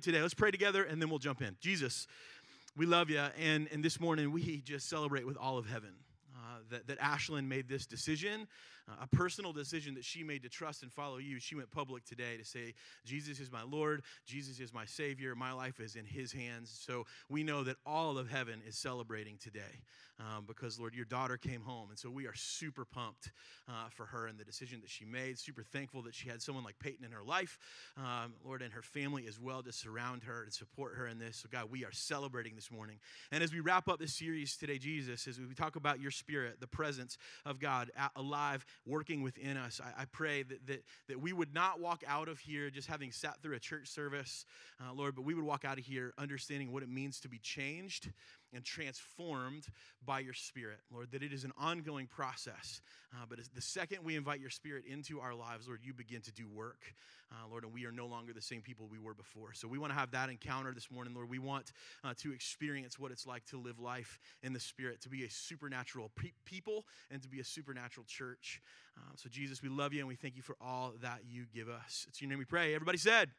today. Let's pray together and then we'll jump in. Jesus, we love you. And, and this morning we just celebrate with all of heaven uh, that, that Ashlyn made this decision a personal decision that she made to trust and follow you. She went public today to say, Jesus is my Lord, Jesus is my Savior, my life is in His hands. So we know that all of heaven is celebrating today um, because, Lord, your daughter came home. And so we are super pumped uh, for her and the decision that she made, super thankful that she had someone like Peyton in her life, um, Lord, and her family as well to surround her and support her in this. So, God, we are celebrating this morning. And as we wrap up this series today, Jesus, as we talk about your spirit, the presence of God alive working within us. I, I pray that, that, that we would not walk out of here just having sat through a church service, uh, Lord, but we would walk out of here understanding what it means to be changed and transformed by your Spirit, Lord, that it is an ongoing process. Uh, but the second we invite your Spirit into our lives, Lord, you begin to do work, uh, Lord, and we are no longer the same people we were before. So we want to have that encounter this morning, Lord. We want uh, to experience what it's like to live life in the Spirit, to be a supernatural pe- people, and to be a supernatural church. Uh, so, Jesus, we love you and we thank you for all that you give us. It's your name we pray. Everybody said,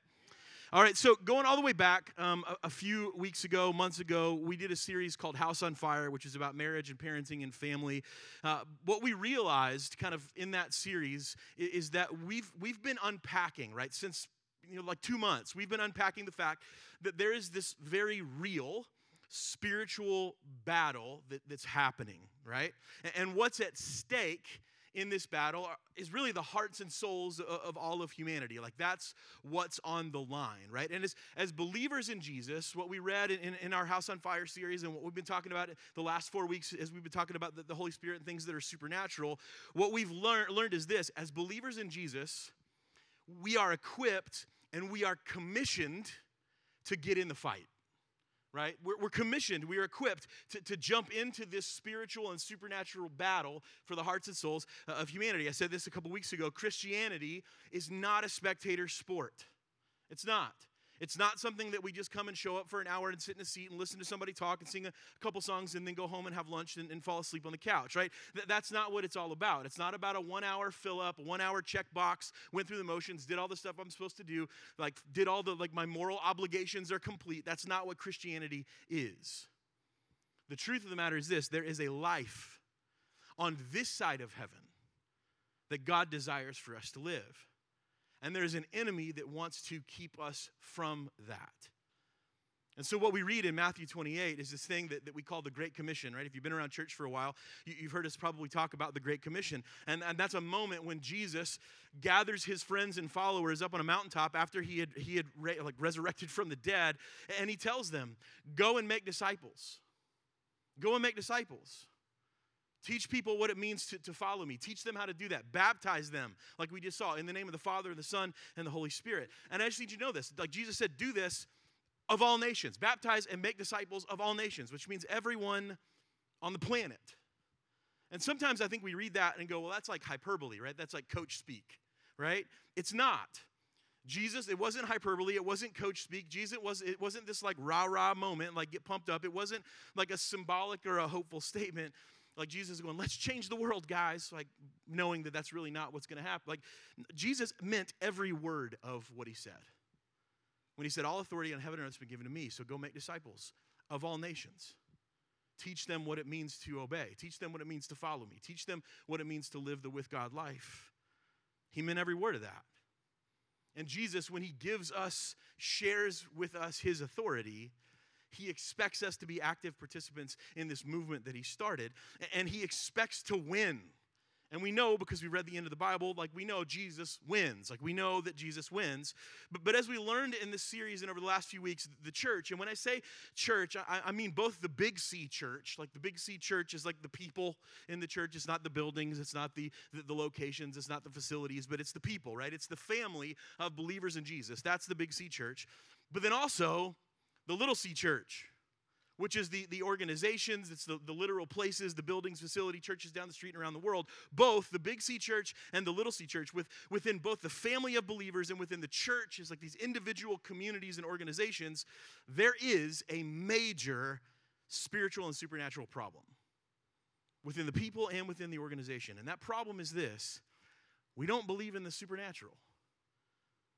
all right, so going all the way back, um, a, a, few weeks ago, months ago, we did a series called House on Fire, which is about marriage and parenting and family. Uh, what we realized, kind of in that series, is, is, that we've we've been unpacking right since you know like two months. We've been unpacking the fact that there is this very real spiritual battle that, that's happening, right? And, and what's at stake in this battle is really the hearts and souls of, all of humanity. Like that's what's on the line, right? And as, as believers in Jesus, what we read in, in our House on Fire series and what we've been talking about the last four weeks as we've been talking about the, the Holy Spirit and things that are supernatural, what we've learned, learned is this as believers in Jesus, we are equipped and we are commissioned to get in the fight right? We're, we're, commissioned, we are equipped to, to jump into this spiritual and supernatural battle for the hearts and souls uh, of humanity. I said this a couple weeks ago Christianity is not a spectator sport. It's not. It's not something that we just come and show up for an hour and sit in a seat and listen to somebody talk and sing a couple songs and then go home and have lunch and, and fall asleep on the couch, right? Th- that's not what it's all about. It's not about a one hour fill up, one hour check box, went through the motions, did all the stuff I'm supposed to do, like did all the, like my moral obligations are complete. That's not what Christianity is. The truth of the matter is this there is a life on this side of heaven that God desires for us to live. And there's an enemy that wants to keep us from that. And so, what we read in Matthew 28 is this thing that, that we call the Great Commission, right? If you've been around church for a while, you, have heard us probably talk about the Great Commission. And, and that's a moment when Jesus gathers his friends and followers up on a mountaintop after he had, he had re, like resurrected from the dead, and he tells them, Go and make disciples. Go and make disciples. Teach people what it means to, to follow me. Teach them how to do that. Baptize them, like we just saw, in the name of the Father, and the Son, and the Holy Spirit. And I just need you to know this. Like Jesus said, do this of all nations. Baptize and make disciples of all nations, which means everyone on the planet. And sometimes I think we read that and go, well, that's like hyperbole, right? That's like coach speak, right? It's not. Jesus, it wasn't hyperbole, it wasn't coach speak. Jesus was it wasn't this like rah-rah moment, like get pumped up. It wasn't like a symbolic or a hopeful statement like Jesus is going, let's change the world, guys. Like knowing that that's really not what's going to happen. Like Jesus meant every word of what he said. When he said, All authority on heaven and earth has been given to me, so go make disciples of all nations. Teach them what it means to obey. Teach them what it means to follow me. Teach them what it means to live the with God life. He meant every word of that. And Jesus, when he gives us, shares with us his authority, he expects us to be active participants in this movement that he started, and he expects to win. And we know because we read the end of the Bible, like we know Jesus wins. Like we know that Jesus wins. But, but as we learned in this series and over the last few weeks, the church, and when I say church, I, I mean both the big C church, like the big C church is like the people in the church. It's not the buildings, it's not the, the, the locations, it's not the facilities, but it's the people, right? It's the family of believers in Jesus. That's the big C church. But then also the Little C Church, which is the, the organizations, it's the, the literal places, the buildings, facility, churches down the street and around the world, both the Big C Church and the Little C Church, with, within both the family of believers and within the church, is like these individual communities and organizations, there is a major spiritual and supernatural problem within the people and within the organization. And that problem is this we don't believe in the supernatural.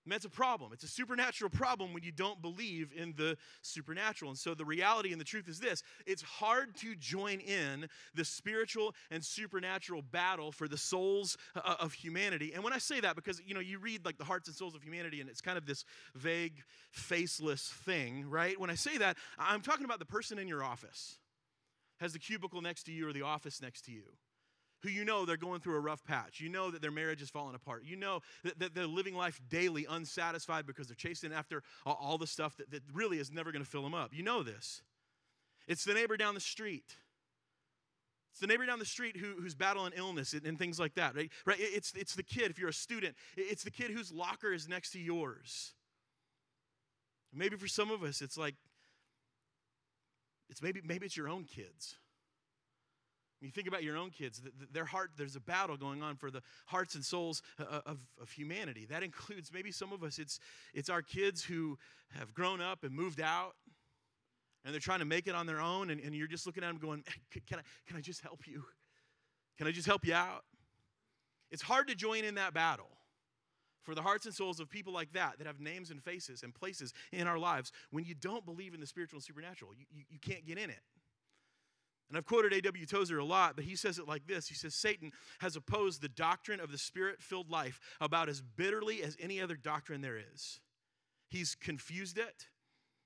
And that's a problem. It's a supernatural problem when you don't believe in the supernatural. And so the reality and the truth is this it's hard to join in the spiritual and supernatural battle for the souls uh, of humanity. And when I say that, because you know, you read like the hearts and souls of humanity, and it's kind of this vague, faceless thing, right? When I say that, I'm talking about the person in your office, has the cubicle next to you or the office next to you who you know they're going through a rough patch. You know that their marriage is falling apart. You know that, that they're living life daily unsatisfied because they're chasing after all, the stuff that, that really is never going to fill them up. You know this. It's the neighbor down the street. It's the neighbor down the street who, who's battling illness and, and things like that, right? right? It's, it's the kid, if you're a student, it's the kid whose locker is next to yours. Maybe for some of us, it's like, it's maybe, maybe it's your own kids you think about your own kids, their heart, there's a battle going on for the hearts and souls uh, uh, of, of humanity. That includes maybe some of us, it's, it's our kids who have grown up and moved out and they're trying to make it on their own, and, and you're just looking at them going, can I, can I just help you? Can I just help you out? It's hard to join in that battle for the hearts and souls of people like that, that have names and faces and places in our lives. When you don't believe in the spiritual and supernatural, you, you, you can't get in it. And I've quoted A.W. Tozer a lot, but he says it like this He says, Satan has opposed the doctrine of the spirit filled life about as bitterly as any other doctrine there is. He's confused it.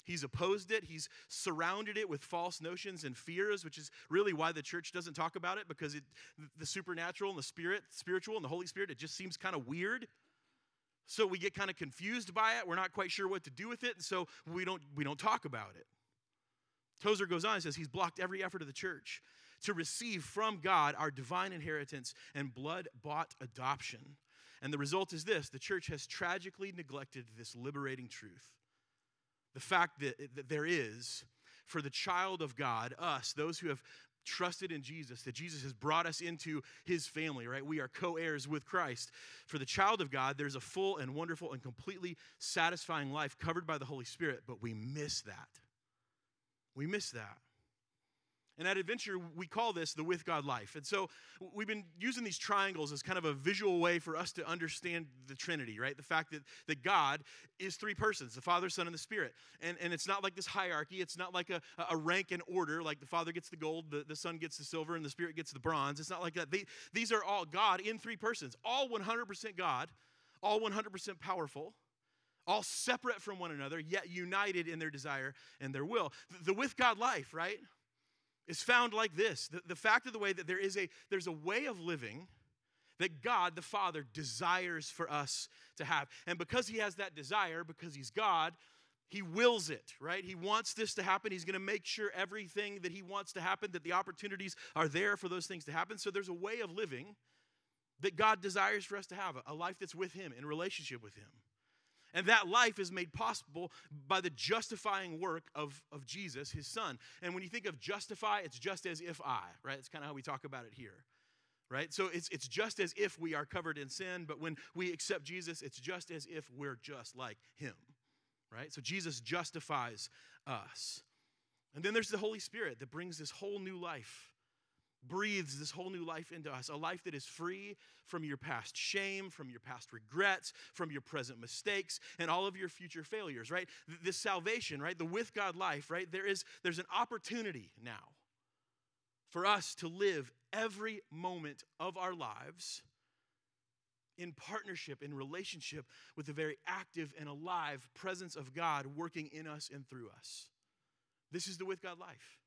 He's opposed it. He's surrounded it with false notions and fears, which is really why the church doesn't talk about it because it, the supernatural and the spirit, spiritual and the Holy Spirit, it just seems kind of weird. So we get kind of confused by it. We're not quite sure what to do with it, and so we don't we don't talk about it. Tozer goes on and says he's blocked every effort of the church to receive from God our divine inheritance and blood bought adoption. And the result is this the church has tragically neglected this liberating truth. The fact that, that there is, for the child of God, us, those who have trusted in Jesus, that Jesus has brought us into his family, right? We are co heirs with Christ. For the child of God, there's a full and wonderful and completely satisfying life covered by the Holy Spirit, but we miss that. We miss that. And at Adventure, we call this the with God life. And so we've been using these triangles as kind of a visual way for us to understand the Trinity, right? The fact that, that God is three persons the Father, Son, and the Spirit. And, and it's not like this hierarchy, it's not like a, a rank and order, like the Father gets the gold, the, the Son gets the silver, and the Spirit gets the bronze. It's not like that. They, these are all God in three persons, all 100% God, all 100% powerful all separate from one another, yet united in their desire and their will. The with God life, right, is found like this. The, the fact of the way that there is a there's a way of living that God the Father desires for us to have. And because he has that desire, because he's God, he wills it, right? He wants this to happen. He's going to make sure everything that he wants to happen, that the opportunities are there for those things to happen. So there's a way of living that God desires for us to have, a life that's with him, in relationship with him. And that life is made possible by the justifying work of, of Jesus, his son. And when you think of justify, it's just as if I, right? It's kind of how we talk about it here, right? So it's, it's just as if we are covered in sin, but when we accept Jesus, it's just as if we're just like him, right? So Jesus justifies us. And then there's the Holy Spirit that brings this whole new life breathes this whole new life into us a life that is free from your past shame, from your past regrets, from your present mistakes, and all of your future failures, right? This salvation, right? The with God life, right? There is there's an opportunity now for us to live every moment of our lives in partnership, in relationship with the very active and alive presence of God working in us and through us. This is the with God life.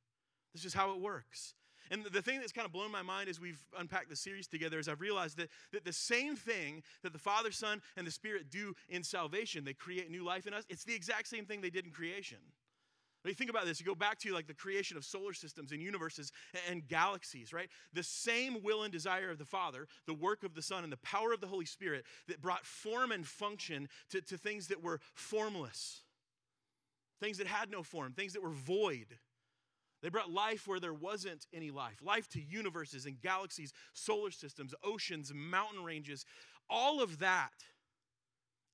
This is how it works. And the thing that's kind of blown my mind as we've unpacked the series together is I've realized that, that the same thing that the Father, Son, and the Spirit do in salvation, they create new life in us, it's the exact same thing they did in creation. When you think about this, you go back to like the creation of solar systems and universes and galaxies, right? The same will and desire of the Father, the work of the Son, and the power of the Holy Spirit that brought form and function to, to things that were formless, things that had no form, things that were void. They brought life where there wasn't any life, life to universes and galaxies, solar systems, oceans, mountain ranges. All of that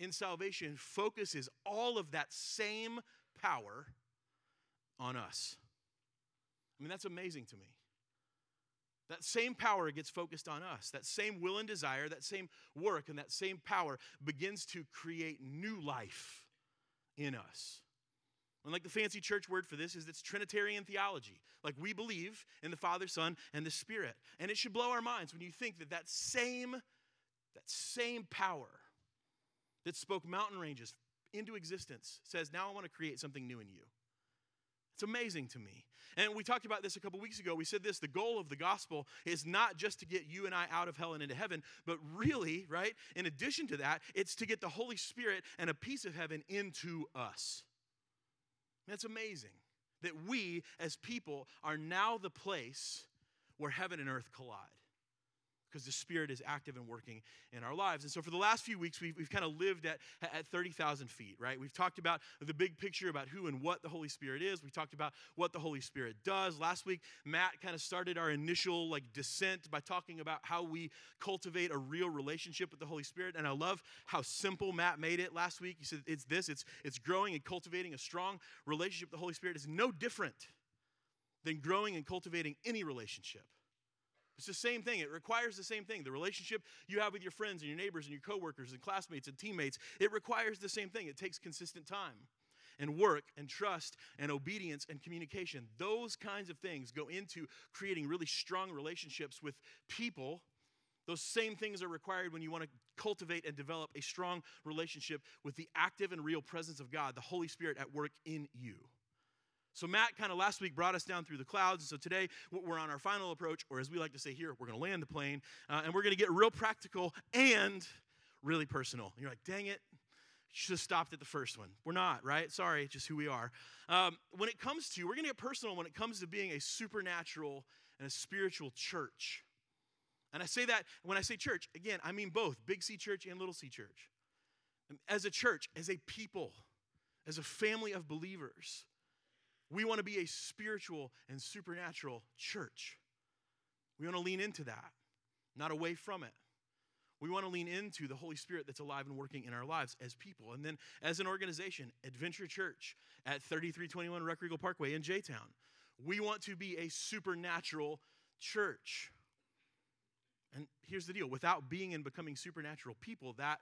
in salvation focuses all of that same power on us. I mean, that's amazing to me. That same power gets focused on us. That same will and desire, that same work, and that same power begins to create new life in us. And like the fancy church word for this is it's Trinitarian theology. Like we believe in the Father, Son, and the Spirit. And it should blow our minds when you think that that same, that same power that spoke mountain ranges into existence says, now I want to create something new in you. It's amazing to me. And we talked about this a couple weeks ago. We said this the goal of the gospel is not just to get you and I out of hell and into heaven, but really, right, in addition to that, it's to get the Holy Spirit and a piece of heaven into us. That's amazing that we as people are now the place where heaven and earth collide because the Spirit is active and working in our lives. And so, for the last few weeks, we've, we've kind of lived at, at 30,000 feet, right? We've talked about the big picture about who and what the Holy Spirit is. We talked about what the Holy Spirit does. Last week, Matt kind of started our initial like descent by talking about how we cultivate a real relationship with the Holy Spirit. And I love how simple Matt made it last week. He said, It's this it's, it's growing and cultivating a strong relationship with the Holy Spirit is no different than growing and cultivating any relationship. It's the same thing. It requires the same thing. The relationship you have with your friends and your neighbors and your coworkers and classmates and teammates, it requires the same thing. It takes consistent time and work and trust and obedience and communication. Those kinds of things go into creating really strong relationships with people. Those same things are required when you want to cultivate and develop a strong relationship with the active and real presence of God, the Holy Spirit at work in you. So, Matt kind of last week brought us down through the clouds. So today we're on our final approach, or as we like to say here, we're going to land the plane uh, and we're going to get real practical and really personal. And you're like, dang it, should have stopped at the first one. We're not, right? Sorry, just who we are. Um, when it comes to, we're going to get personal when it comes to being a supernatural and a spiritual church. And I say that when I say church, again, I mean both Big C church and Little C church. As a church, as a people, as a family of believers, we want to be a spiritual and supernatural church. We want to lean into that, not away from it. We want to lean into the Holy Spirit that's alive and working in our lives as people. And then as an organization, Adventure Church at 3321 Ruckriegel Parkway in J Town, we want to be a supernatural church. And here's the deal without being and becoming supernatural people, that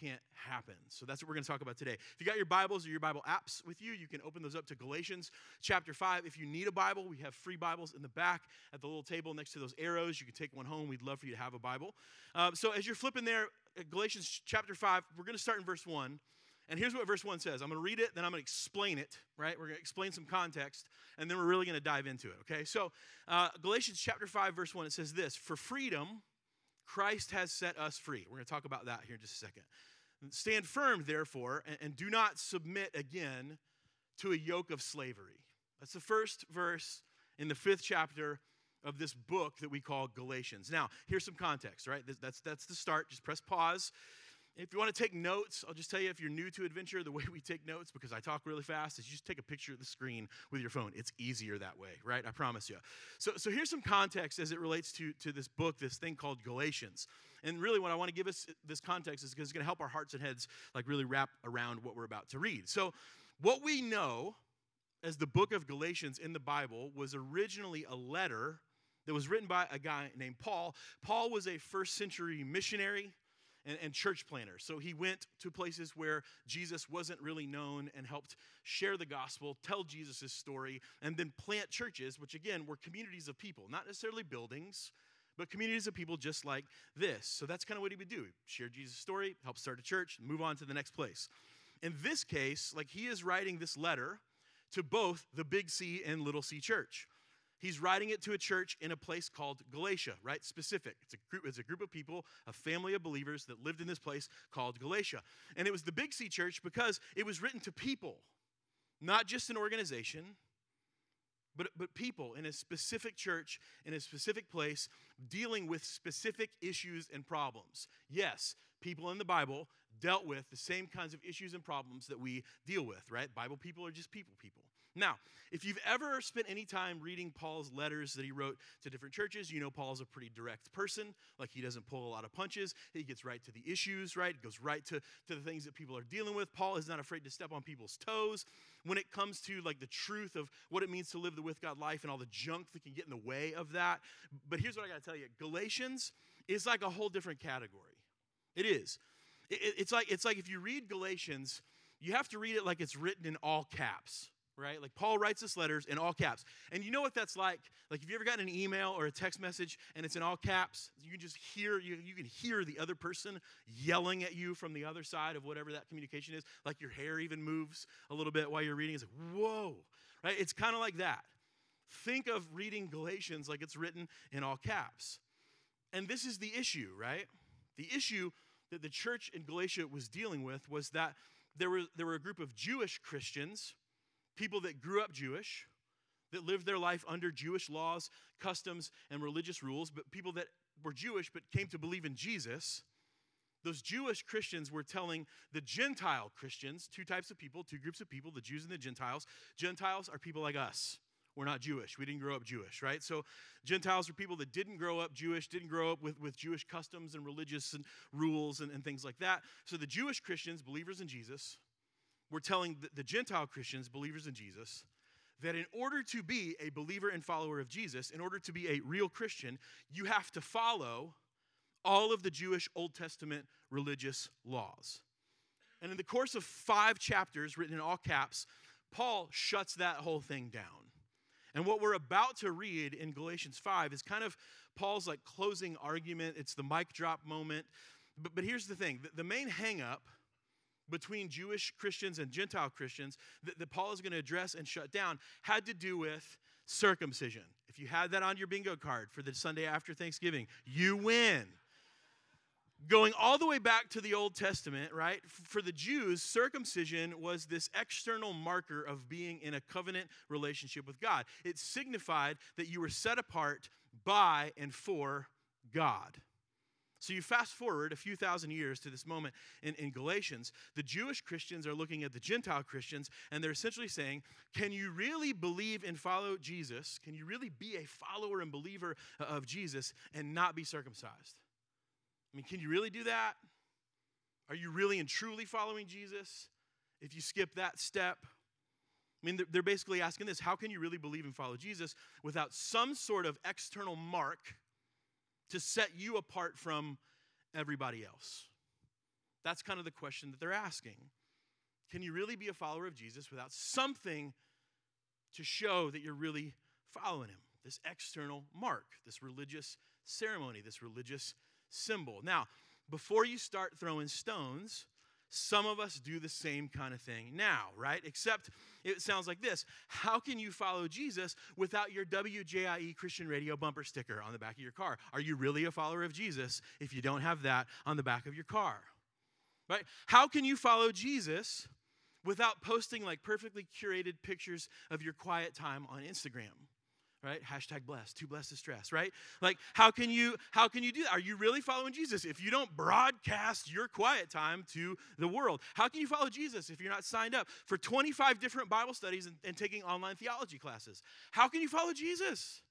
can't happen. So that's what we're going to talk about today. If you got your Bibles or your Bible apps with you, you can open those up to Galatians chapter 5. If you need a Bible, we have free Bibles in the back at the little table next to those arrows. You can take one home. We'd love for you to have a Bible. Um, so as you're flipping there, Galatians chapter 5, we're going to start in verse 1. And here's what verse 1 says. I'm going to read it, then I'm going to explain it, right? We're going to explain some context, and then we're really going to dive into it, okay? So, uh, Galatians chapter 5, verse 1, it says this For freedom, Christ has set us free. We're going to talk about that here in just a second. Stand firm, therefore, and, and do not submit again to a yoke of slavery. That's the first verse in the fifth chapter of this book that we call Galatians. Now, here's some context, right? That's, that's the start. Just press pause if you want to take notes, I'll just tell you if you're new to adventure, the way we take notes, because I talk really fast, is you just take a picture of the screen with your phone. It's easier that way, right? I promise you. So, so here's some context as it relates to, to this book, this thing called Galatians. And really, what I want to give us this context is because it's going to help our hearts and heads like really wrap around what we're about to read. So, what we know as the book of Galatians in the Bible was originally a letter that was written by a guy named Paul. Paul was a first century missionary and, and church planners. So he went to places where Jesus wasn't really known and helped share the gospel, tell Jesus' story, and then plant churches, which again were communities of people, not necessarily buildings, but communities of people just like this. So that's kind of what he would do. Share Jesus' story, help start a church, move on to the next place. In this case, like he is writing this letter to both the Big C and Little C church. He's writing it to a church in a place called Galatia, right? Specific. It's a group, it's a group of people, a family of believers that lived in this place called Galatia. And it was the Big C church because it was written to people, not just an organization, but, but people in a specific church, in a specific place, dealing with specific issues and problems. Yes, people in the Bible dealt with the same kinds of issues and problems that we deal with, right? Bible people are just people people. Now, if you've ever spent any time reading Paul's letters that he wrote to different churches, you know Paul's a pretty direct person. Like he doesn't pull a lot of punches. He gets right to the issues, right? Goes right to, to the things that people are dealing with. Paul is not afraid to step on people's toes when it comes to like the truth of what it means to live the with God life and all the junk that can get in the way of that. But here's what I gotta tell you Galatians is like a whole different category. It is. It, it's like it's like if you read Galatians, you have to read it like it's written in all caps right? Like Paul writes this letters in all caps. And you know what that's like? Like if you ever gotten an email or a text message and it's in all caps, you can just hear you, you can hear the other person yelling at you from the other side of whatever that communication is. Like your hair even moves a little bit while you're reading. It's like, whoa. Right? It's kind of like that. Think of reading Galatians like it's written in all caps. And this is the issue, right? The issue that the church in Galatia was dealing with was that there were, there were a group of Jewish Christians people that grew up Jewish, that lived their life under Jewish laws, customs, and religious rules, but people that were Jewish but came to believe in Jesus. Those Jewish Christians were telling the Gentile Christians, two types of people, two groups of people, the Jews and the Gentiles. Gentiles are people like us. We're not Jewish. We didn't grow up Jewish, right? So Gentiles are people that didn't grow up Jewish, didn't grow up with, with Jewish customs and religious and rules and, and things like that. So the Jewish Christians, believers in Jesus, we're telling the, Gentile Christians, believers in Jesus, that in order to be a believer and follower of Jesus, in order to be a real Christian, you have to follow all of the Jewish Old Testament religious laws. And in the course of five chapters, written in all caps, Paul shuts that whole thing down. And what we're about to read in Galatians 5 is kind of Paul's like closing argument. It's the mic drop moment. But, but here's the thing the, the main hangup between Jewish Christians and Gentile Christians that, that Paul is going to address and shut down had to do with circumcision. If you had that on your bingo card for the Sunday after Thanksgiving, you win. Going all the way back to the Old Testament, right? For the Jews, circumcision was this external marker of being in a covenant relationship with God. It signified that you were set apart by and for God. So you fast forward a few thousand years to this moment in, in Galatians. The Jewish Christians are looking at the Gentile Christians, and they're essentially saying, Can you really believe and follow Jesus? Can you really be a follower and believer of Jesus and not be circumcised? I mean, can you really do that? Are you really and truly following Jesus if you skip that step? I mean, they're basically asking this How can you really believe and follow Jesus without some sort of external mark? To set you apart from everybody else? That's kind of the question that they're asking. Can you really be a follower of Jesus without something to show that you're really following him? This external mark, this religious ceremony, this religious symbol. Now, before you start throwing stones, some of us do the same kind of thing now, right? Except it sounds like this How can you follow Jesus without your WJIE Christian radio bumper sticker on the back of your car? Are you really a follower of Jesus if you don't have that on the back of your car? Right? How can you follow Jesus without posting like perfectly curated pictures of your quiet time on Instagram? Right? Hashtag blessed too blessed to stress right? Like how can you how can you do that? Are you really following jesus? If you don't broadcast your quiet time to the world how can you follow jesus if you're not signed up for 25 different bible studies and, and taking online theology classes? How can you follow jesus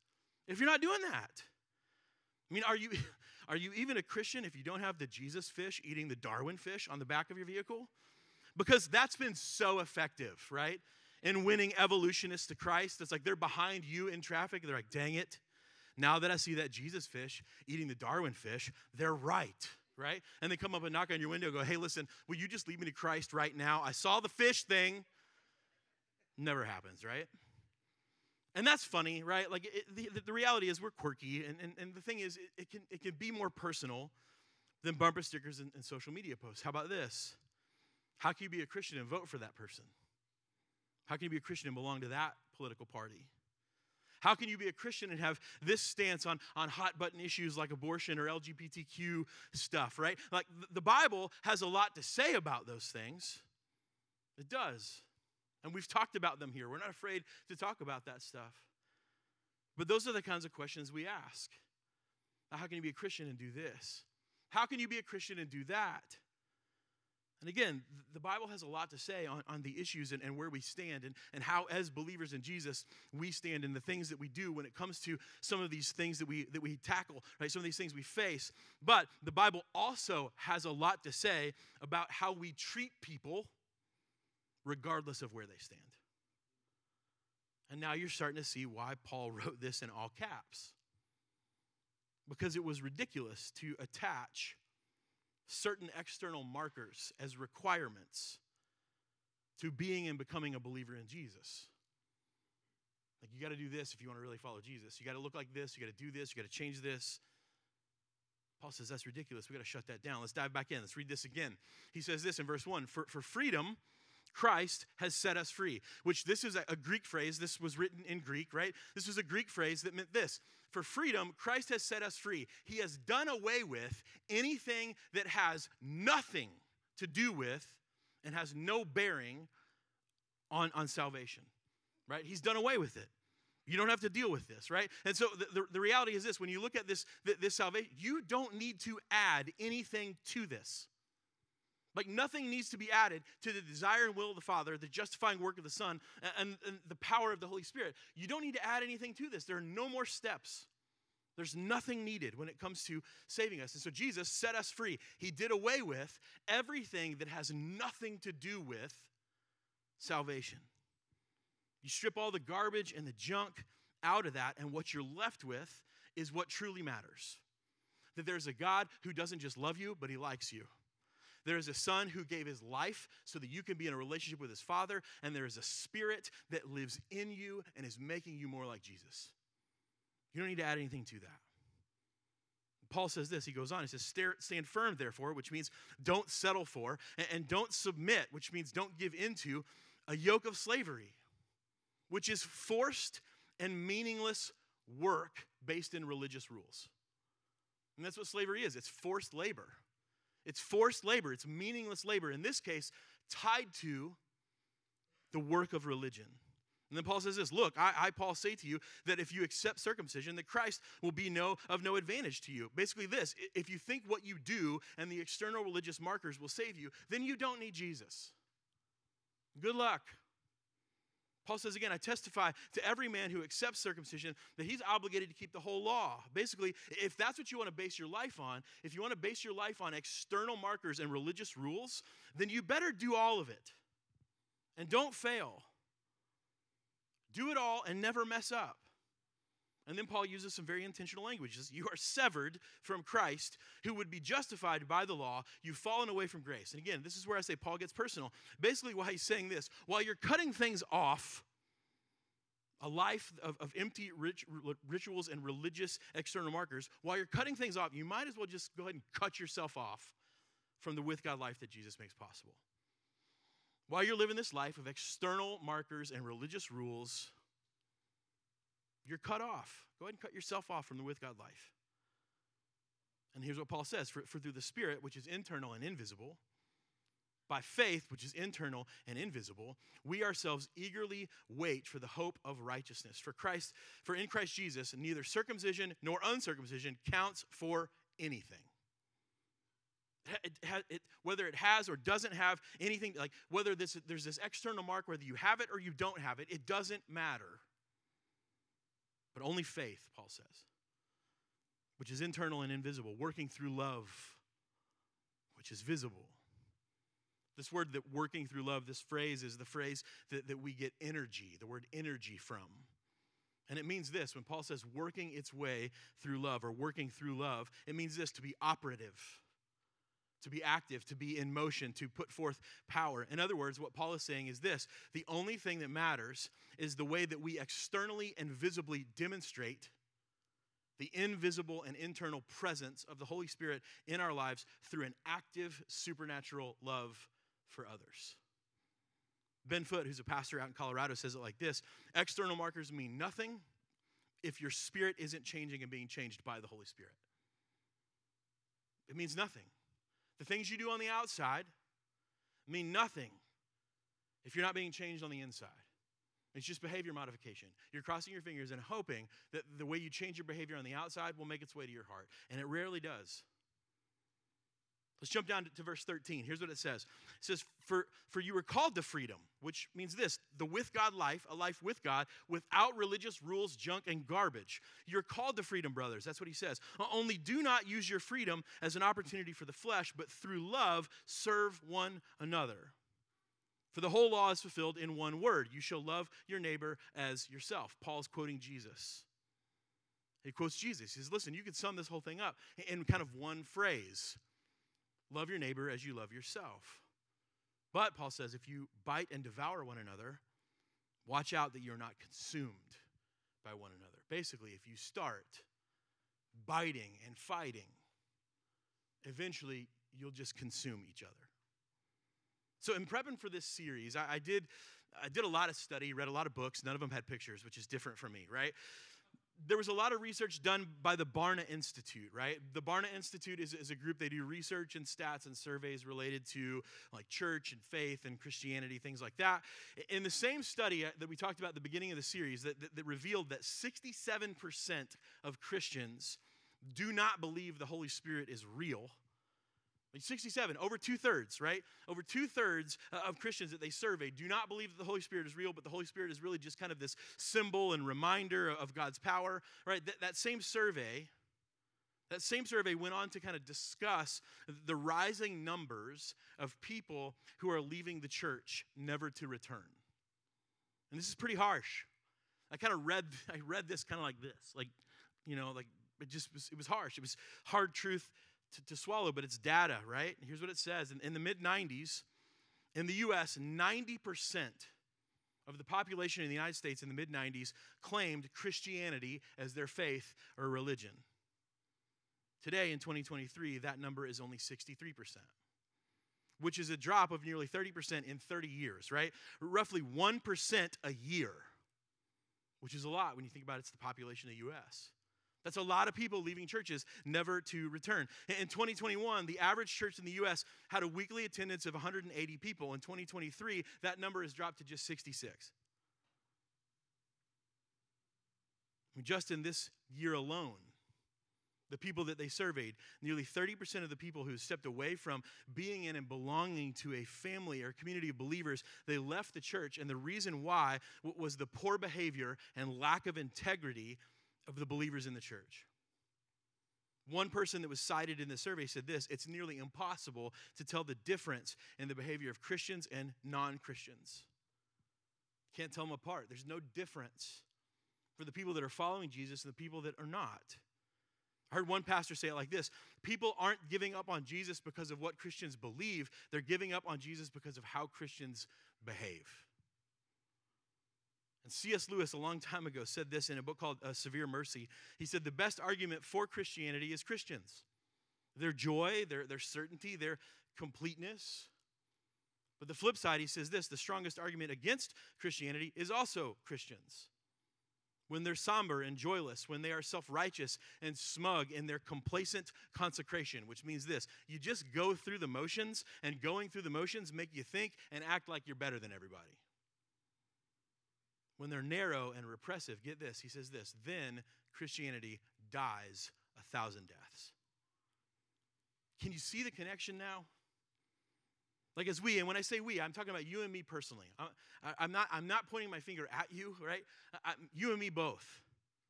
if you're not doing that? I mean are you are you even a christian if you don't have the jesus fish eating the darwin fish on the back of your vehicle? Because that's been so effective right in winning evolutionists to Christ. It's like they're behind you in traffic. They're like, dang it. Now that I see that Jesus fish eating the Darwin fish, they're right, right? And they come up and knock on your window and go, hey, listen, will you just lead me to Christ right now? I saw the fish thing. Never happens, right? And that's funny, right? Like it, the, the reality is we're quirky, and, and, and the thing is, it, it, can, it can be more personal than bumper stickers and, and social media posts. How about this? How can you be a Christian and vote for that person? How can you be a Christian and belong to that political party? How can you be a Christian and have this stance on, on hot button issues like abortion or LGBTQ stuff, right? Like the Bible has a lot to say about those things. It does. And we've talked about them here. We're not afraid to talk about that stuff. But those are the kinds of questions we ask. How can you be a Christian and do this? How can you be a Christian and do that? And again, the Bible has a lot to say on, on the issues and, and where we stand and, and how, as believers in Jesus, we stand in the things that we do when it comes to some of these things that we, that we tackle, right? Some of these things we face. But the Bible also has a lot to say about how we treat people regardless of where they stand. And now you're starting to see why Paul wrote this in all caps. Because it was ridiculous to attach certain external markers as requirements to being and becoming a believer in Jesus. Like, you got to do this if you want to really follow Jesus. You got to look like this. You got to do this. You got to change this. Paul says that's ridiculous. We got to shut that down. Let's dive back in. Let's read this again. He says this in verse 1 For, for freedom, Christ has set us free, which this is a, a, Greek phrase. This was written in Greek, right? This was a Greek phrase that meant this For freedom, Christ has set us free. He has done away with anything that has nothing to do with and has no bearing on, on salvation, right? He's done away with it. You don't have to deal with this, right? And so the, the, the reality is this when you look at this, this salvation, you don't need to add anything to this. Like nothing needs to be added to the desire and will of the Father, the justifying work of the Son, and, and, the power of the Holy Spirit. You don't need to add anything to this. There are no more steps. There's nothing needed when it comes to saving us. And so Jesus set us free. He did away with everything that has nothing to do with salvation. You strip all the garbage and the junk out of that, and what you're left with is what truly matters. That there's a God who doesn't just love you, but he likes you. There is a son who gave his life so that you can be in a relationship with his father, and there is a spirit that lives in you and is making you more like Jesus. You don't need to add anything to that. Paul says this, he goes on, he says, Stand firm, therefore, which means don't settle for, and don't submit, which means don't give into a yoke of slavery, which is forced and meaningless work based in religious rules. And that's what slavery is it's forced labor. It's forced labor, it's meaningless labor, in this case, tied to the work of religion. And then Paul says this Look, I, I, Paul, say to you that if you accept circumcision, that Christ will be no, of no advantage to you. Basically, this if you think what you do and the external religious markers will save you, then you don't need Jesus. Good luck. Paul says again, I testify to every man who accepts circumcision that he's obligated to keep the whole law. Basically, if that's what you want to base your life on, if you want to base your life on external markers and religious rules, then you better do all of it. And don't fail. Do it all and never mess up. And then Paul uses some very intentional language. You are severed from Christ, who would be justified by the law. You've fallen away from grace. And again, this is where I say Paul gets personal. Basically, why he's saying this while you're cutting things off, a life of, of empty rit- rituals and religious external markers, while you're cutting things off, you might as well just go ahead and cut yourself off from the with God life that Jesus makes possible. While you're living this life of external markers and religious rules, you're cut off. Go ahead and cut yourself off from the with God life. And here's what Paul says for, for through the Spirit, which is internal and invisible, by faith, which is internal and invisible, we ourselves eagerly wait for the hope of righteousness. For Christ, for in Christ Jesus, neither circumcision nor uncircumcision counts for anything. It, it, it, whether it has or doesn't have anything, like whether this, there's this external mark, whether you have it or you don't have it, it doesn't matter but only faith, Paul says, which is internal and invisible, working through love, which is visible. This word that working through love, this phrase is the phrase that, that we get energy, the word energy from. And it means this when Paul says working its way through love or working through love, it means this to be operative to be active, to be in motion, to put forth power. In other words, what Paul is saying is this the only thing that matters is the way that we externally and visibly demonstrate the invisible and internal presence of the Holy Spirit in our lives through an active supernatural love for others. Ben Foote, who's a pastor out in Colorado, says it like this External markers mean nothing if your spirit isn't changing and being changed by the Holy Spirit. It means nothing. The things you do on the outside mean nothing if you're not being changed on the inside. It's just behavior modification. You're crossing your fingers and hoping that the way you change your behavior on the outside will make its way to your heart. And it rarely does. Let's jump down to, verse 13. Here's what it says It says, for, for you were called to freedom, which means this the with God life, a life with God, without religious rules, junk, and garbage. You're called to freedom, brothers. That's what he says. Uh, only do not use your freedom as an opportunity for the flesh, but through love serve one another. For the whole law is fulfilled in one word you shall love your neighbor as yourself. Paul's quoting Jesus. He quotes Jesus. He says, Listen, you could sum this whole thing up in kind of one phrase Love your neighbor as you love yourself. But, Paul says, if you bite and devour one another, watch out that you're not consumed by one another. Basically, if you start biting and fighting, eventually you'll just consume each other. So, in prepping for this series, I, I, did I did a lot of study, read a lot of books. None of them had pictures, which is different for me, right? There was a lot of research done by the Barna Institute, right? The Barna Institute is, is a group, they do research and stats and surveys related to like church and faith and Christianity, things like that. In the same study uh, that we talked about at the beginning of the series, that, that, that revealed that 67% of Christians do not believe the Holy Spirit is real 67, over two thirds, right? Over two thirds uh, of Christians that they surveyed do not believe that the Holy Spirit is real, but the Holy Spirit is really just kind of this symbol and reminder of God's power, right? That, that same survey, that same survey went on to kind of discuss the rising numbers of people who are leaving the church never to return. And this is pretty harsh. I kind of read, I read this kind of like this, like, you know, like it just was, it was harsh. It was hard truth to, to swallow, but it's data, right? Here's what it says in, in the mid 90s, in the US, 90% of the population in the United States in the mid 90s claimed Christianity as their faith or religion. Today, in 2023, that number is only 63%, which is a drop of nearly 30% in 30 years, right? Roughly 1% a year, which is a lot when you think about it, it's the population of the US. That's a lot of people leaving churches never to return. In 2021, the average church in the U.S. had a weekly attendance of 180 people. In 2023, that number has dropped to just 66. Just in this year alone, the people that they surveyed, nearly 30% of the people who stepped away from being in and belonging to a family or community of believers, they left the church. And the reason why was the poor behavior and lack of integrity of the believers in the church. One person that was cited in the survey said this it's nearly impossible to tell the difference in the behavior of Christians and non Christians. Can't tell them apart. There's no difference for the people that are following Jesus and the people that are not. I heard one pastor say it like this People aren't giving up on Jesus because of what Christians believe, they're giving up on Jesus because of how Christians behave. And C.S. Lewis, a long time ago, said this in a book called uh, Severe Mercy. He said, The best argument for Christianity is Christians their joy, their, their certainty, their completeness. But the flip side, he says this the strongest argument against Christianity is also Christians. When they're somber and joyless, when they are self righteous and smug in their complacent consecration, which means this you just go through the motions, and going through the motions make you think and act like you're better than everybody when they're narrow and repressive, get this, he says this, then Christianity dies a thousand deaths. Can you see the connection now? Like as we, and when I say we, I'm talking about you and me personally. I, am not, I'm not pointing my finger at you, right? I, you and me both.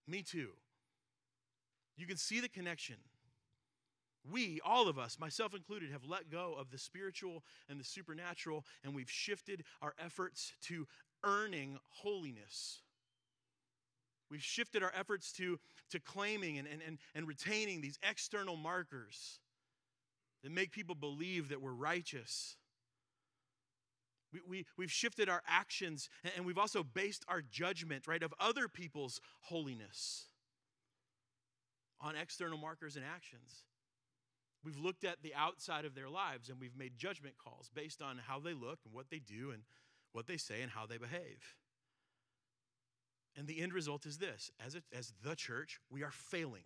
Me too. You can see the connection. We, all of us, myself included, have let go of the spiritual and the supernatural, and we've shifted our efforts to earning holiness. We've shifted our efforts to, to claiming and, and, and retaining these external markers that make people believe that we're righteous. We, we, we've shifted our actions and we've also based our judgment, right, of other people's holiness on external markers and actions. We've looked at the outside of their lives and we've made judgment calls based on how they look and what they do and what they say and how they behave. And the end result is this as, a, as the church, we are failing.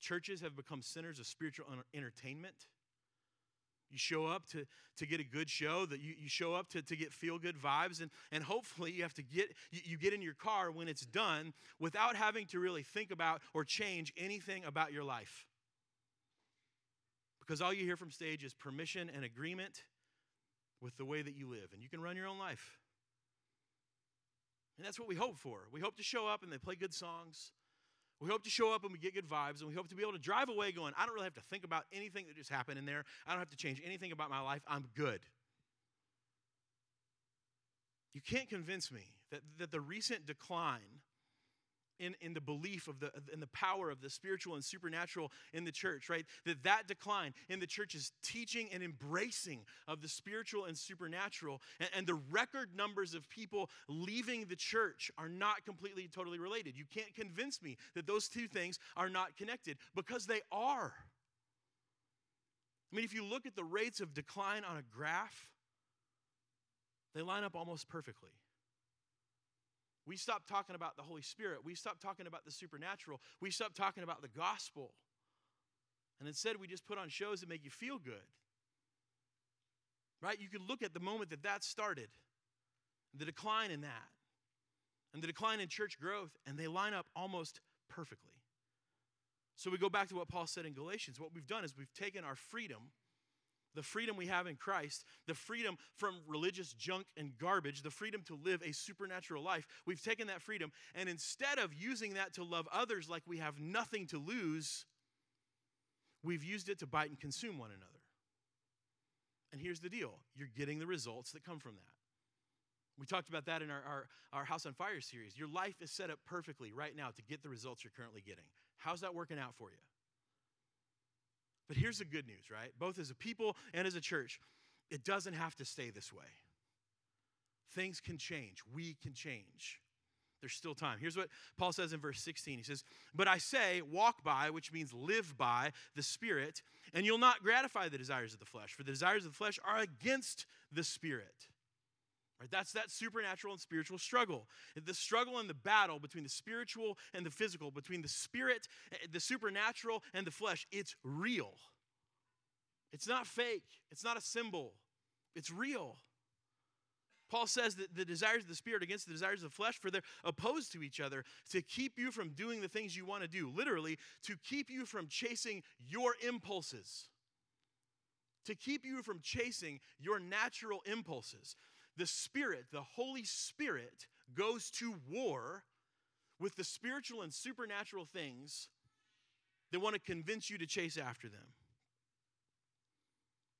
Churches have become centers of spiritual entertainment. You show up to, to get a good show, that you, you show up to, to get feel good vibes, and, and hopefully you have to get you, you get in your car when it's done without having to really think about or change anything about your life. Because all you hear from stage is permission and agreement with the way that you live, and you can run your own life. And that's what we hope for. We hope to show up and they play good songs. We hope to show up and we get good vibes, and we hope to be able to drive away going, I don't really have to think about anything that just happened in there. I don't have to change anything about my life. I'm good. You can't convince me that, that the recent decline in, in the belief of the in the power of the spiritual and supernatural in the church right? That that decline in the church's teaching and embracing of the spiritual and supernatural. And, and, the record numbers of people leaving the church are not completely totally related. You can't convince me that those two things are not connected because they are. I mean if you look at the rates of decline on a graph they line up almost perfectly we stop talking about the Holy Spirit. We stop talking about the supernatural. We stop talking about the gospel. And instead, we just put on shows that make you feel good. Right? You can look at the moment that that started, the decline in that, and the decline in church growth, and they line up almost perfectly. So we go back to what Paul said in Galatians. What we've done is we've taken our freedom the freedom we have in Christ, the freedom from religious junk and garbage, the freedom to live a supernatural life. We've taken that freedom, and instead of using that to love others like we have nothing to lose, we've used it to bite and consume one another. And here's the deal you're getting the results that come from that. We talked about that in our, our, our, House on Fire series. Your life is set up perfectly right now to get the results you're currently getting. How's that working out for you? But here's the good news, right? Both as a people and as a church, it doesn't have to stay this way. Things can change. We can change. There's still time. Here's what Paul says in verse 16. He says, But I say, walk by, which means live by the Spirit, and you'll not gratify the desires of the flesh, for the desires of the flesh are against the Spirit. Right? That's that supernatural and spiritual struggle. The struggle and the battle between the spiritual and the physical, between the spirit, eh, the supernatural, and the flesh, it's real. It's not fake, it's not a symbol, it's real. Paul says that the desires of the spirit against the desires of the flesh, for they're opposed to each other to keep you from doing the things you want to do. Literally, to keep you from chasing your impulses, to keep you from chasing your natural impulses the Spirit, the Holy Spirit, goes to war with the spiritual and supernatural things that want to convince you to chase after them.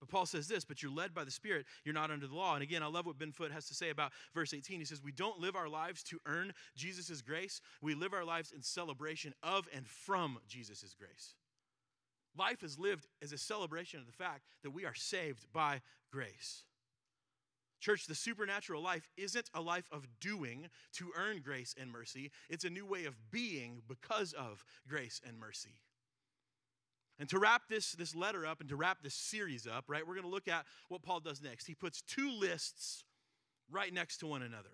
But Paul says this, but you're led by the Spirit, you're not under the law. And again, I love what Ben Foot has to say about verse 18. He says, We don't live our lives to earn Jesus' grace, we live our lives in celebration of and from Jesus' grace. Life is lived as a celebration of the fact that we are saved by grace. Church, the supernatural life isn't a life of doing to earn grace and mercy, it's a new way of being because of grace and mercy. And to wrap this, this letter up and to wrap this series up, right, we're going to look at what Paul does next. He puts two lists right next to one another.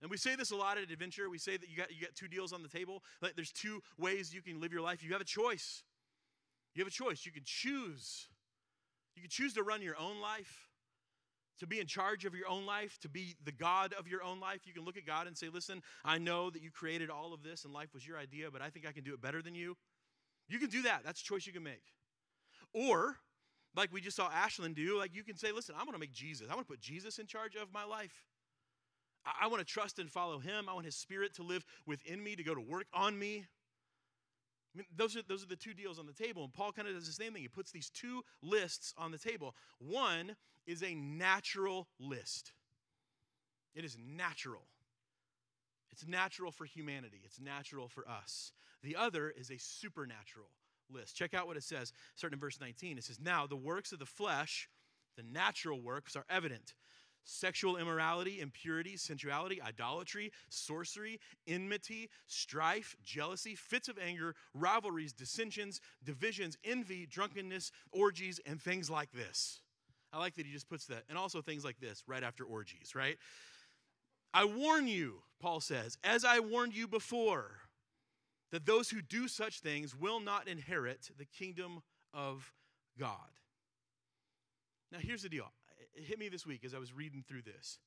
And we say this a lot at Adventure. We say that you got, you got two deals on the table. Like there's two ways you can live your life. You have a choice. You have a choice. You can choose. You can choose to run your own life to be in charge of your own life, to be the God of your own life. You can look at God and say, Listen, I know that you created all of this and life was your idea, but I think I can do it better than you. You can do that. That's a choice you can make. Or, like we just saw Ashlyn do, like you can say, Listen, I want to make Jesus, I want to put Jesus in charge of my life. I, I want to trust and follow him. I want his spirit to live within me, to go to work on me. I mean, those are, those are the two deals on the table. And Paul kind of does the same thing. He puts these two lists on the table. One is a natural list, it is natural. It's natural for humanity, it's natural for us. The other is a supernatural list. Check out what it says, starting in verse 19. It says, Now the works of the flesh, the natural works, are evident sexual immorality, impurity, sensuality, idolatry, sorcery, enmity, strife, jealousy, fits of anger, rivalries, dissensions, divisions, envy, drunkenness, orgies, and things like this. I like that he just puts that, and also things like this right after orgies, right? I warn you, Paul says, as I warned you before, that those who do such things will not inherit the kingdom of God. Now, here's the deal it hit me this week as I was reading through this.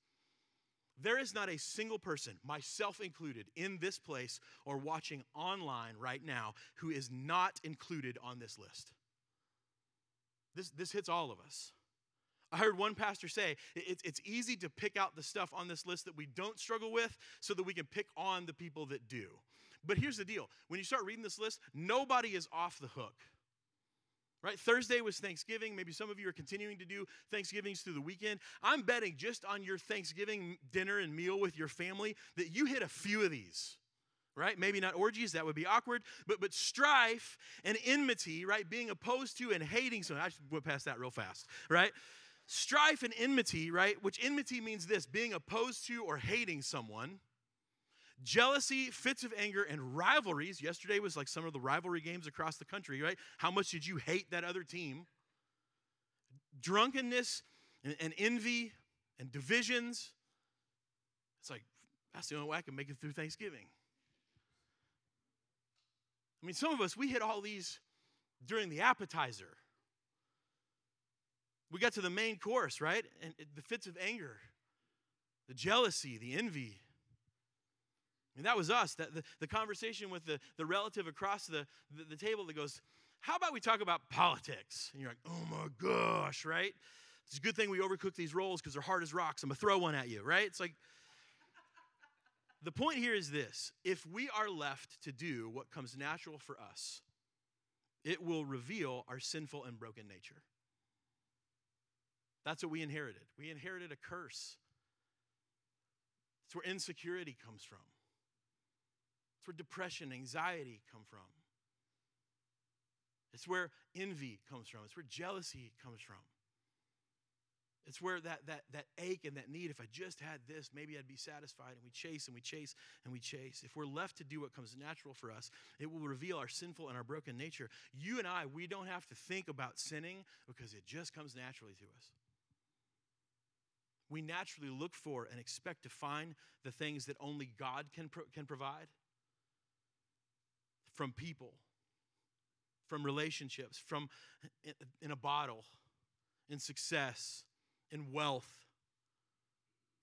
There is not a single person, myself included, in this place or watching online right now who is not included on this list. This, this hits all of us. I heard one pastor say it's, it's easy to pick out the stuff on this list that we don't struggle with so that we can pick on the people that do. But here's the deal when you start reading this list, nobody is off the hook. Right? Thursday was Thanksgiving. Maybe some of you are continuing to do Thanksgivings through the weekend. I'm betting just on your Thanksgiving dinner and meal with your family that you hit a few of these. Right? Maybe not orgies, that would be awkward, but but strife and enmity, right? Being opposed to and hating someone. I just went past that real fast, right? Strife and enmity, right? Which enmity means this being opposed to or hating someone jealousy, fits of anger, and rivalries. Yesterday was like some of the rivalry games across the country, right? How much did you hate that other team? Drunkenness and, and envy and divisions. It's like, that's the only way I can make it through Thanksgiving. I mean, some of us, we hit all these during the appetizer. We got to the main course, right? And the fits of anger, the jealousy, the envy, and that was us, that the, the conversation with the, the relative across the, the, the table that goes, How about we talk about politics? And you're like, Oh my gosh, right? It's a good thing we overcook these rolls because they're hard as rocks. I'm going to throw one at you, right? It's like, the point here is this if we are left to do what comes natural for us, it will reveal our sinful and broken nature. That's what we inherited. We inherited a curse. It's where insecurity comes from. It's where depression, anxiety come from. It's where envy comes from. It's where jealousy comes from. It's where that, that, that ache and that need, if I just had this, maybe I'd be satisfied. And we chase and we chase and we chase. If we're left to do what comes natural for us, it will reveal our sinful and our broken nature. You and I, we don't have to think about sinning because it just comes naturally to us. We naturally look for and expect to find the things that only God can, pro- can provide from people, from relationships, from in a bottle, in success, in wealth.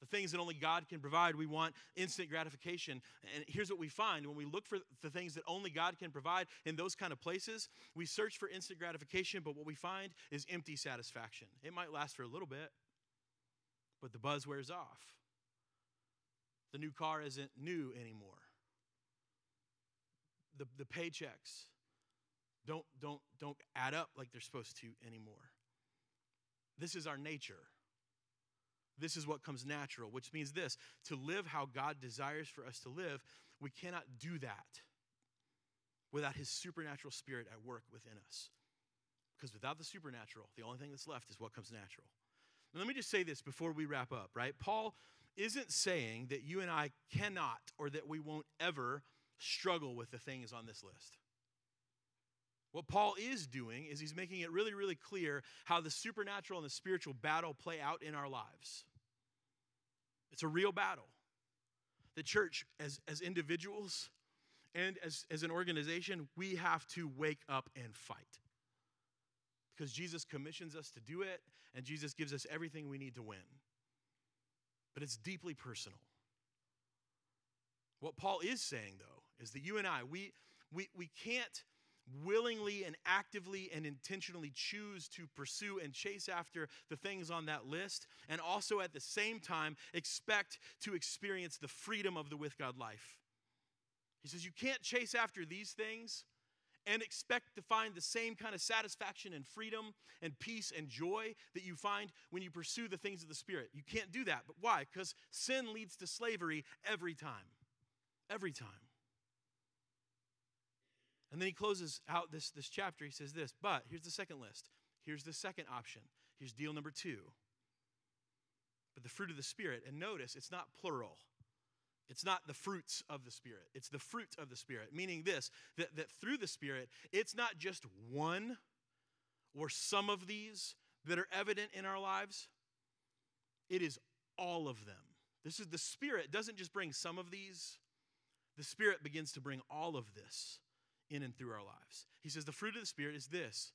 The things that only God can provide, we want instant gratification. And here's what we find when we look for the things that only God can provide in those kind of places, we search for instant gratification, but what we find is empty satisfaction. It might last for a little bit, but the buzz wears off. The new car isn't new anymore the, the paychecks don't, don't, don't add up like they're supposed to anymore. This is our nature. This is what comes natural, which means this to live how God desires for us to live, we cannot do that without His supernatural spirit at work within us. Because without the supernatural, the only thing that's left is what comes natural. Now, let me just say this before we wrap up, right? Paul isn't saying that you and I cannot or that we won't ever struggle with the things on this list. What Paul is doing is he's making it really, really clear how the supernatural and the spiritual battle play out in our lives. It's a real battle. The church, as, as individuals and as, as an organization, we have to wake up and fight. Because Jesus commissions us to do it, and Jesus gives us everything we need to win. But it's deeply personal. What Paul is saying, though, is that you and I, we, we, we can't willingly and actively and intentionally choose to pursue and chase after the things on that list, and also at the same time expect to experience the freedom of the with God life. He says, You can't chase after these things and expect to find the same kind of satisfaction and freedom and peace and joy that you find when you pursue the things of the Spirit. You can't do that. But why? Because sin leads to slavery every time. Every time. And then he closes out this, this chapter. He says this, but here's the second list. Here's the second option. Here's deal number two. But the fruit of the Spirit, and notice it's not plural. It's not the fruits of the Spirit. It's the fruit of the Spirit, meaning this that, that through the Spirit, it's not just one or some of these that are evident in our lives, it is all of them. This is the Spirit doesn't just bring some of these, the Spirit begins to bring all of this in and through our lives. He says the fruit of the Spirit is this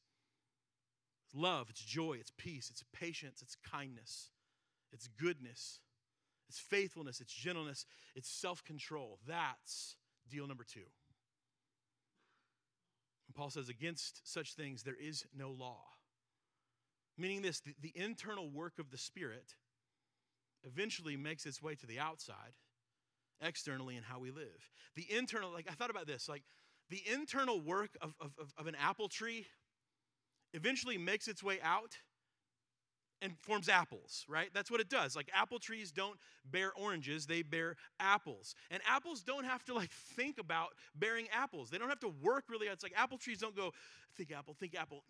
it's love, it's joy, it's peace, it's patience, it's kindness, it's goodness, it's faithfulness, it's gentleness, it's self control. That's deal number two. And Paul says, against such things there is no law. Meaning this the, the internal work of the Spirit eventually makes its way to the outside, externally, in how we live. The internal, like I thought about this, like the internal work of, of, of an apple tree eventually makes its way out and forms apples, right? That's what it does. Like apple trees don't bear oranges, they bear apples. And apples don't have to like think about bearing apples. They don't have to work really. It's like apple trees don't go, think apple, think apple,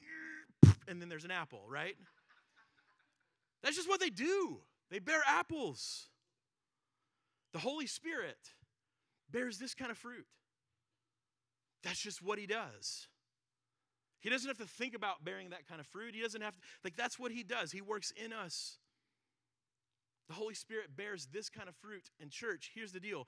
and then there's an apple, right? That's just what they do. They bear apples. The Holy Spirit bears this kind of fruit. That's just what he does. He doesn't have to think about bearing that kind of fruit. He doesn't have to, like, that's what he does. He works in us. The Holy Spirit bears this kind of fruit. And, church, here's the deal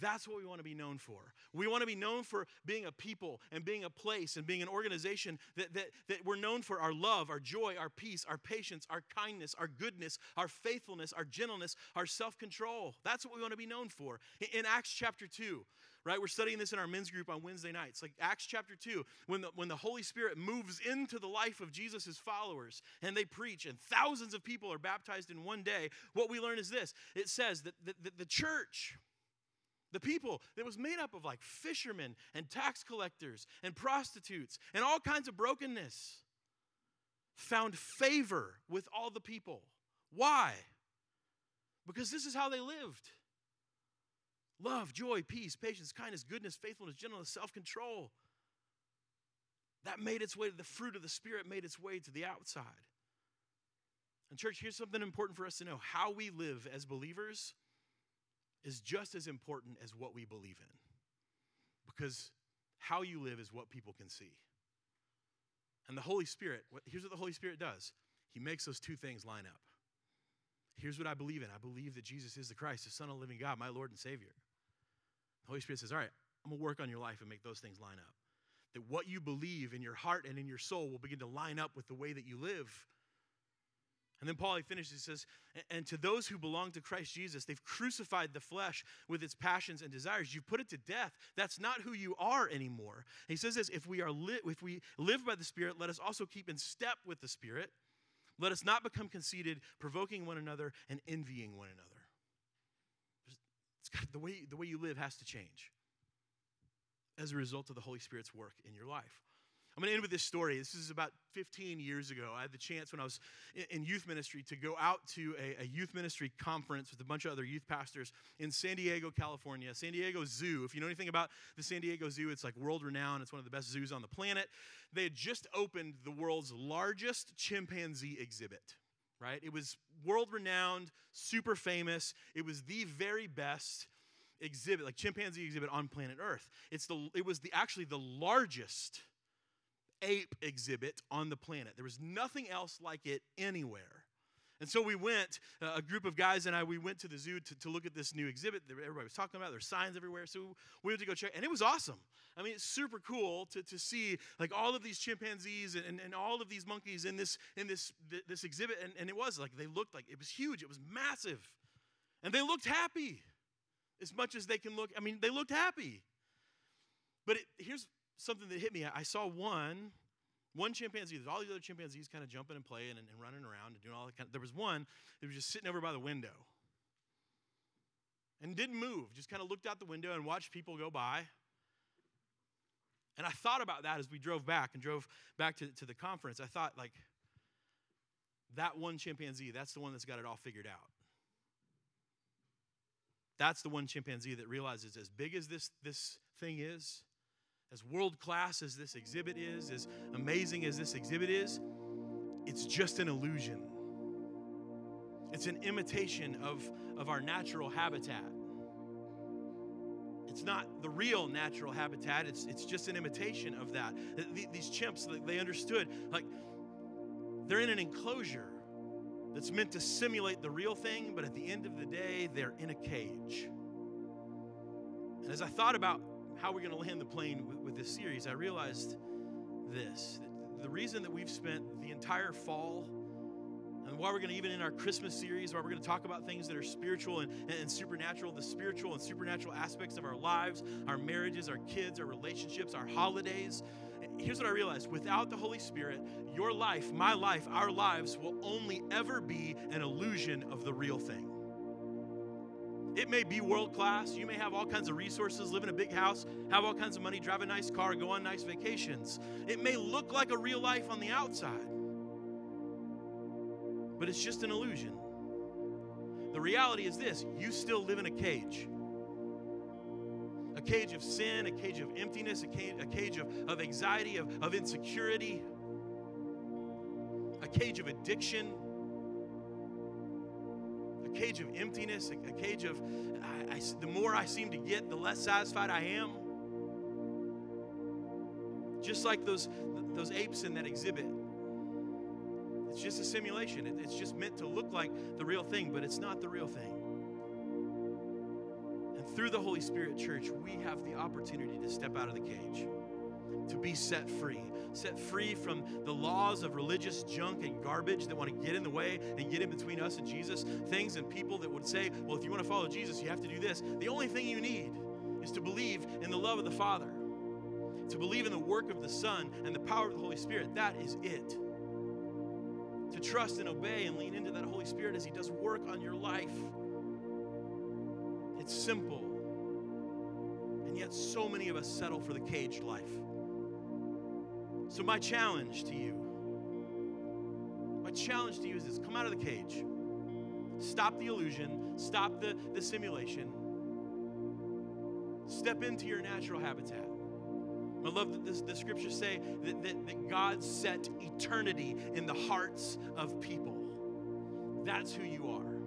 that's what we want to be known for. We want to be known for being a people and being a place and being an organization that, that, that we're known for our love, our joy, our peace, our patience, our kindness, our goodness, our faithfulness, our gentleness, our self control. That's what we want to be known for. In, in Acts chapter 2, right? We're studying this in our men's group on Wednesday nights. Like Acts chapter 2, when the, when the Holy Spirit moves into the life of Jesus' followers and they preach, and thousands of people are baptized in one day, what we learn is this it says that the, the, the church, the people that was made up of like fishermen and tax collectors and prostitutes and all kinds of brokenness found favor with all the people. Why? Because this is how they lived love, joy, peace, patience, kindness, goodness, faithfulness, gentleness, self control. That made its way to the fruit of the Spirit, made its way to the outside. And, church, here's something important for us to know how we live as believers is just as important as what we believe in. Because how you live is what people can see. And the Holy Spirit, here's what the Holy Spirit does He makes those two things line up. Here's what I believe in I believe that Jesus is the Christ, the Son of the living God, my Lord and Savior. The Holy Spirit says, All right, I'm going to work on your life and make those things line up. That what you believe in your heart and in your soul will begin to line up with the way that you live. And then Paul he finishes, he says, And to those who belong to Christ Jesus, they've crucified the flesh with its passions and desires. You've put it to death. That's not who you are anymore. And he says this if we, are li- if we live by the Spirit, let us also keep in step with the Spirit. Let us not become conceited, provoking one another and envying one another. Got, the, way, the way you live has to change as a result of the Holy Spirit's work in your life. I'm going to end with this story. This is about 15 years ago. I had the chance when I was in youth ministry to go out to a, a, youth ministry conference with a bunch of other youth pastors in San Diego, California. San Diego Zoo. If you know anything about the San Diego Zoo, it's like world renowned. It's one of the best zoos on the planet. They had just opened the world's largest chimpanzee exhibit right? It was world renowned, super famous. It was the very best exhibit, like chimpanzee exhibit on planet Earth. It's the it was the actually the largest ape exhibit on the planet. There was nothing else like it anywhere. And so we went, uh, a group of guys and I, we went to the zoo to, to look at this new exhibit that everybody was talking about. There's signs everywhere. So we went to go check, and it was awesome. I mean, it's super cool to, to see like all of these chimpanzees and, and, and all of these monkeys in this, in this, this exhibit. And, and it was like, they looked like, it was huge. It was massive. And they looked happy as much as they can look. I mean, they looked happy. But it, here's something that hit me. I saw one, one chimpanzee. There's all these other chimpanzees kind of jumping and playing and, and running around and doing all that kind of. There was one that was just sitting over by the window and didn't move. Just kind of looked out the window and watched people go by. And I thought about that as we drove back and drove back to, to the conference. I thought, like, that one chimpanzee, that's the one that's got it all figured out. That's the one chimpanzee that realizes as big as this, this thing is, as world class as this exhibit is, as amazing as this exhibit is, it's just an illusion. It's an imitation of, of our natural habitat. It's not the real natural habitat, it's, it's just an imitation of that. These chimps, they understood, like, they're in an enclosure that's meant to simulate the real thing, but at the end of the day, they're in a cage. And as I thought about how we're going to land the plane with, with this series, I realized this the reason that we've spent the entire fall and why we're going to even in our christmas series why we're going to talk about things that are spiritual and, and supernatural the spiritual and supernatural aspects of our lives our marriages our kids our relationships our holidays here's what I realized without the Holy Spirit, your life, my life, our lives will only ever be an illusion of the real thing. It may be world class. You may have all kinds of resources, live in a big house, have all kinds of money, drive a nice car, go on nice vacations. It may look like a real life on the outside, but it's just an illusion. The reality is this you still live in a cage a cage of sin, a cage of emptiness, a cage, a cage of, of anxiety, of, of insecurity, a cage of addiction, a cage of emptiness, a, a cage of I, I, the more I seem to get, the less satisfied I am. Just like those, those apes in that exhibit. It's just a simulation. It, it's just meant to look like the real thing, but it's not the real thing And through the Holy Spirit, church, we have the opportunity to step out of the cage, to be set free. Set free from the laws of religious junk and garbage that want to get in the way and get in between us and Jesus. Things and people that would say, well, if you want to follow Jesus, you have to do this. The only thing you need is to believe in the love of the Father, to believe in the work of the Son and the power of the Holy Spirit. That is it. To trust and obey and lean into that Holy Spirit as He does work on your life. It's simple And yet so many of us settle for the caged life. So, my challenge to you, my challenge to you is this come out of the cage. Stop the illusion, stop the, the simulation, step into your natural habitat. I love that this, the scriptures say that, that, that God set eternity in the hearts of people. That's who you are.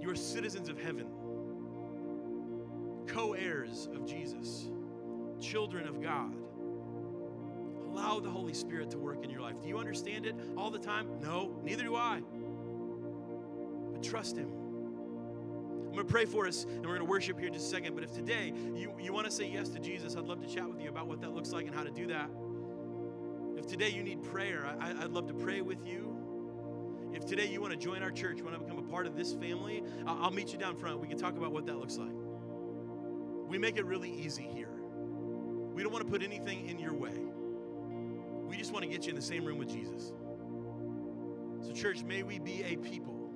You are citizens of heaven co heirs of Jesus, children of God. Allow the Holy Spirit to work in your life. Do you understand it all the time? No, neither do I. But trust Him. I'm going to pray for us and we're going to worship here in just a second. But if today you, you want to say yes to Jesus, I'd love to chat with you about what that looks like and how to do that. If today you need prayer, I, I'd love to pray with you. If today you want to join our church, want to become a part of this family, I'll meet you down front. We can talk about what that looks like. We make it really easy here. We don't want to put anything in your way. We just want to get you in the same room with Jesus. So, church, may we be a people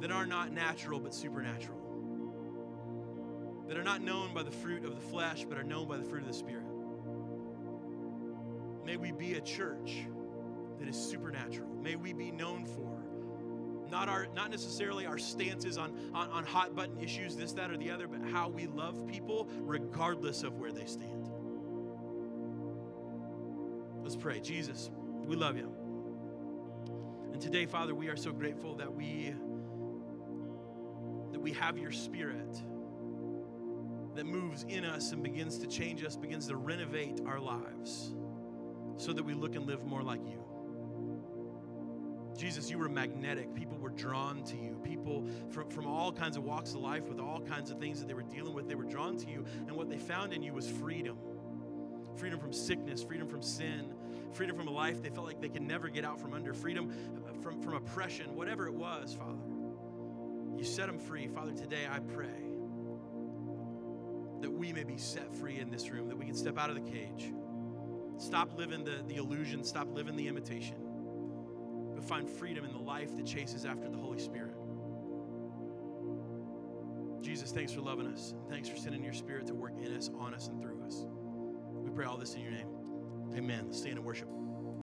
that are not natural but supernatural, that are not known by the fruit of the flesh but are known by the fruit of the Spirit. May we be a church that is supernatural. May we be known for not our not necessarily our stances on, on, on hot button issues, this, that, or the other, but how we love people regardless of where they stand. Let's pray. Jesus, we love you. And today, Father, we are so grateful that we that we have your spirit that moves in us and begins to change us, begins to renovate our lives so that we look and live more like you. Jesus, you were magnetic. People were drawn to you. People from, from all kinds of walks of life with all kinds of things that they were dealing with, they were drawn to you. And what they found in you was freedom freedom from sickness, freedom from sin, freedom from a life they felt like they could never get out from under, freedom uh, from, from oppression, whatever it was, Father. You set them free. Father, today I pray that we may be set free in this room, that we can step out of the cage. Stop living the, the illusion, stop living the imitation but find freedom in the life that chases after the Holy Spirit. Jesus, thanks for loving us. And Thanks for sending your spirit to work in us, on us, and through us. We pray all this in your name. Amen. Stand and worship.